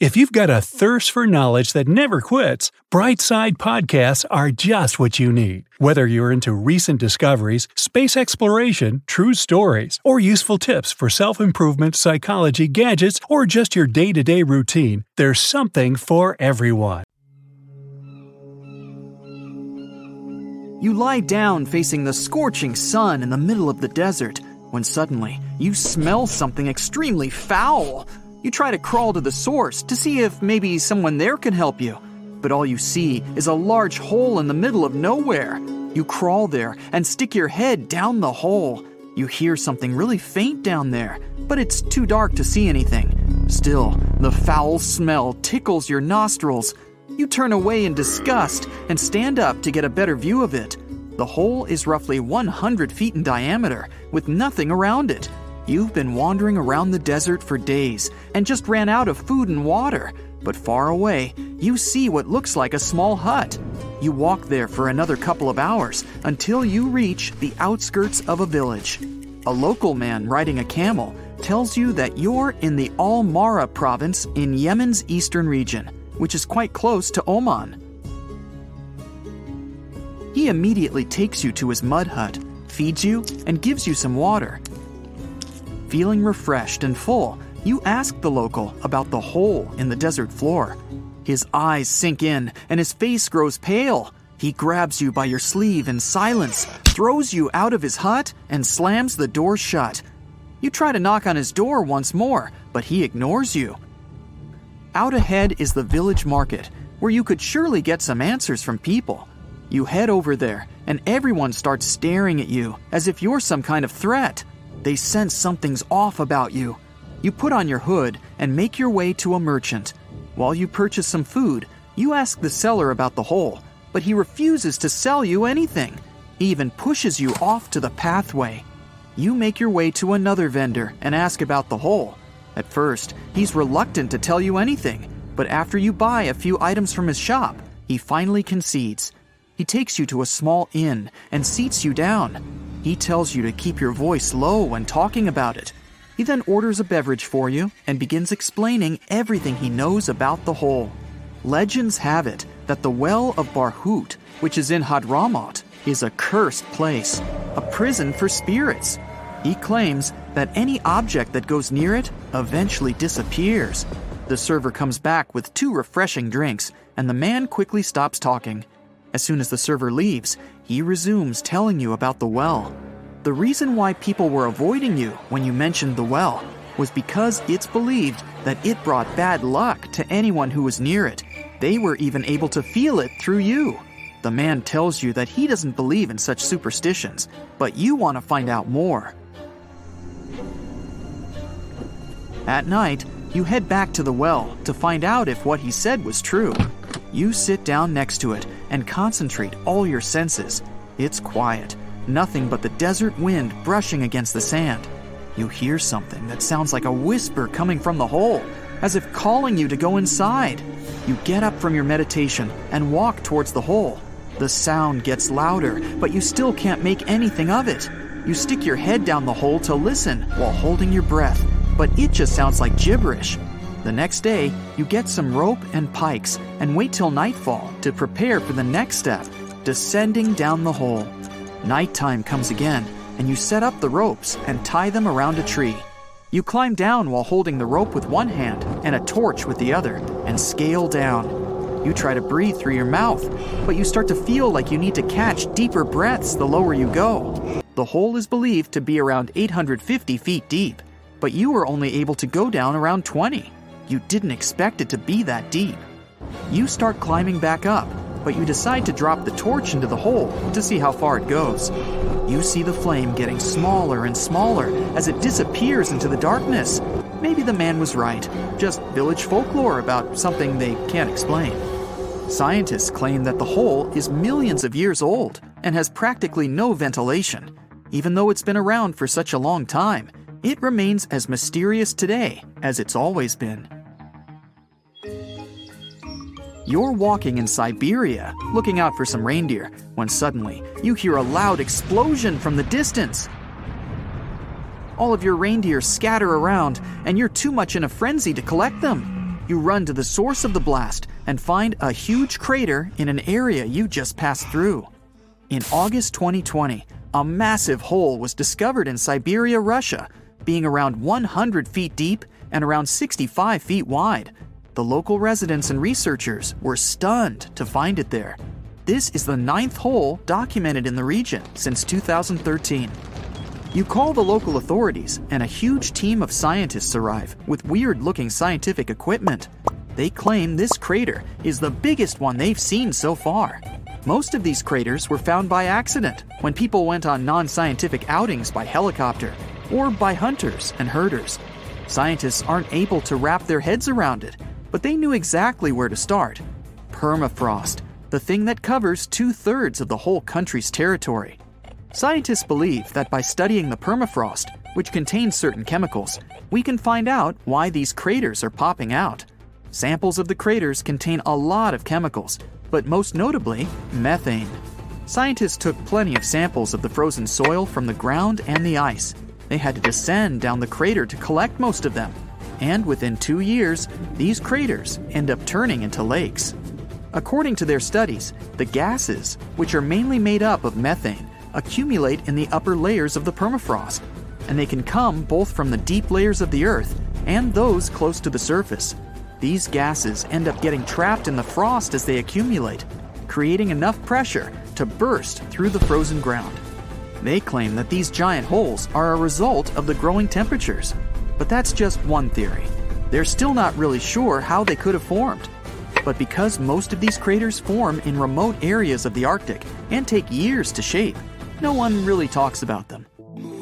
If you've got a thirst for knowledge that never quits, Brightside Podcasts are just what you need. Whether you're into recent discoveries, space exploration, true stories, or useful tips for self improvement, psychology, gadgets, or just your day to day routine, there's something for everyone. You lie down facing the scorching sun in the middle of the desert when suddenly you smell something extremely foul. You try to crawl to the source to see if maybe someone there can help you. But all you see is a large hole in the middle of nowhere. You crawl there and stick your head down the hole. You hear something really faint down there, but it's too dark to see anything. Still, the foul smell tickles your nostrils. You turn away in disgust and stand up to get a better view of it. The hole is roughly 100 feet in diameter, with nothing around it. You've been wandering around the desert for days and just ran out of food and water, but far away, you see what looks like a small hut. You walk there for another couple of hours until you reach the outskirts of a village. A local man riding a camel tells you that you're in the Al Mahra province in Yemen's eastern region, which is quite close to Oman. He immediately takes you to his mud hut, feeds you, and gives you some water. Feeling refreshed and full, you ask the local about the hole in the desert floor. His eyes sink in and his face grows pale. He grabs you by your sleeve in silence, throws you out of his hut, and slams the door shut. You try to knock on his door once more, but he ignores you. Out ahead is the village market, where you could surely get some answers from people. You head over there, and everyone starts staring at you as if you're some kind of threat. They sense something's off about you. You put on your hood and make your way to a merchant. While you purchase some food, you ask the seller about the hole, but he refuses to sell you anything. He even pushes you off to the pathway. You make your way to another vendor and ask about the hole. At first, he's reluctant to tell you anything, but after you buy a few items from his shop, he finally concedes. He takes you to a small inn and seats you down. He tells you to keep your voice low when talking about it. He then orders a beverage for you and begins explaining everything he knows about the hole. Legends have it that the well of Barhut, which is in Hadramaut, is a cursed place, a prison for spirits. He claims that any object that goes near it eventually disappears. The server comes back with two refreshing drinks, and the man quickly stops talking. As soon as the server leaves, he resumes telling you about the well. The reason why people were avoiding you when you mentioned the well was because it's believed that it brought bad luck to anyone who was near it. They were even able to feel it through you. The man tells you that he doesn't believe in such superstitions, but you want to find out more. At night, you head back to the well to find out if what he said was true. You sit down next to it and concentrate all your senses. It's quiet, nothing but the desert wind brushing against the sand. You hear something that sounds like a whisper coming from the hole, as if calling you to go inside. You get up from your meditation and walk towards the hole. The sound gets louder, but you still can't make anything of it. You stick your head down the hole to listen while holding your breath, but it just sounds like gibberish. The next day, you get some rope and pikes and wait till nightfall to prepare for the next step descending down the hole. Nighttime comes again, and you set up the ropes and tie them around a tree. You climb down while holding the rope with one hand and a torch with the other and scale down. You try to breathe through your mouth, but you start to feel like you need to catch deeper breaths the lower you go. The hole is believed to be around 850 feet deep, but you were only able to go down around 20. You didn't expect it to be that deep. You start climbing back up, but you decide to drop the torch into the hole to see how far it goes. You see the flame getting smaller and smaller as it disappears into the darkness. maybe the man was right, just village folklore about something they can't explain. Scientists claim that the hole is millions of years old and has practically no ventilation. Even though it's been around for such a long time, it remains as mysterious today as it's always been. You're walking in Siberia, looking out for some reindeer, when suddenly you hear a loud explosion from the distance. All of your reindeer scatter around, and you're too much in a frenzy to collect them. You run to the source of the blast and find a huge crater in an area you just passed through. In August 2020, a massive hole was discovered in Siberia, Russia, being around 100 feet deep and around 65 feet wide. The local residents and researchers were stunned to find it there. This is the ninth hole documented in the region since 2013. You call the local authorities, and a huge team of scientists arrive with weird looking scientific equipment. They claim this crater is the biggest one they've seen so far. Most of these craters were found by accident when people went on non scientific outings by helicopter or by hunters and herders. Scientists aren't able to wrap their heads around it but they knew exactly where to start permafrost, the thing that covers two thirds of the whole country's territory. Scientists believe that by studying the permafrost, which contains certain chemicals, we can find out why these craters are popping out. Samples of the craters contain a lot of chemicals, but most notably, methane. Scientists took plenty of samples of the frozen soil from the ground and the ice. They had to descend down the crater to collect most of them and within two years, these craters end up turning into lakes. According to their studies, the gases, which are mainly made up of methane, accumulate in the upper layers of the permafrost, and they can come both from the deep layers of the earth and those close to the surface. These gases end up getting trapped in the frost as they accumulate, creating enough pressure to burst through the frozen ground. They claim that these giant holes are a result of the growing temperatures but that's just one theory. They're still not really sure how they could have formed. But because most of these craters form in remote areas of the Arctic and take years to shape, no one really talks about them.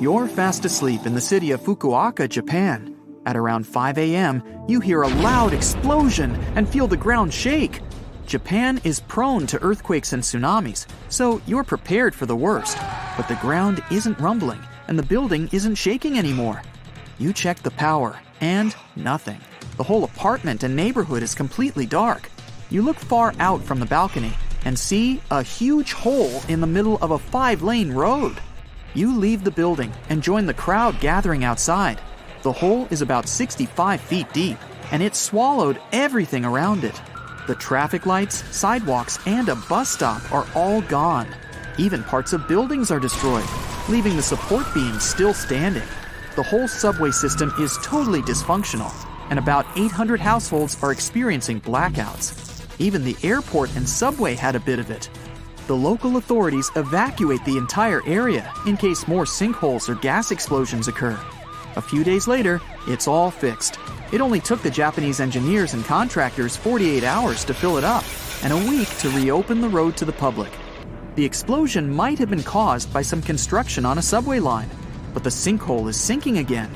You're fast asleep in the city of Fukuoka, Japan. At around 5 a.m., you hear a loud explosion and feel the ground shake. Japan is prone to earthquakes and tsunamis, so you're prepared for the worst. But the ground isn't rumbling and the building isn't shaking anymore. You check the power, and nothing. The whole apartment and neighborhood is completely dark. You look far out from the balcony and see a huge hole in the middle of a five lane road. You leave the building and join the crowd gathering outside. The hole is about 65 feet deep, and it swallowed everything around it. The traffic lights, sidewalks, and a bus stop are all gone. Even parts of buildings are destroyed, leaving the support beams still standing the whole subway system is totally dysfunctional, and about 800 households are experiencing blackouts. Even the airport and subway had a bit of it. The local authorities evacuate the entire area in case more sinkholes or gas explosions occur. A few days later, it's all fixed. It only took the Japanese engineers and contractors 48 hours to fill it up and a week to reopen the road to the public. The explosion might have been caused by some construction on a subway line, but the sinkhole is sinking again.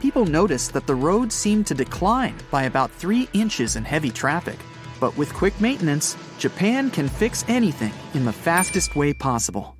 People notice that the road seemed to decline by about 3 inches in heavy traffic. But with quick maintenance, Japan can fix anything in the fastest way possible.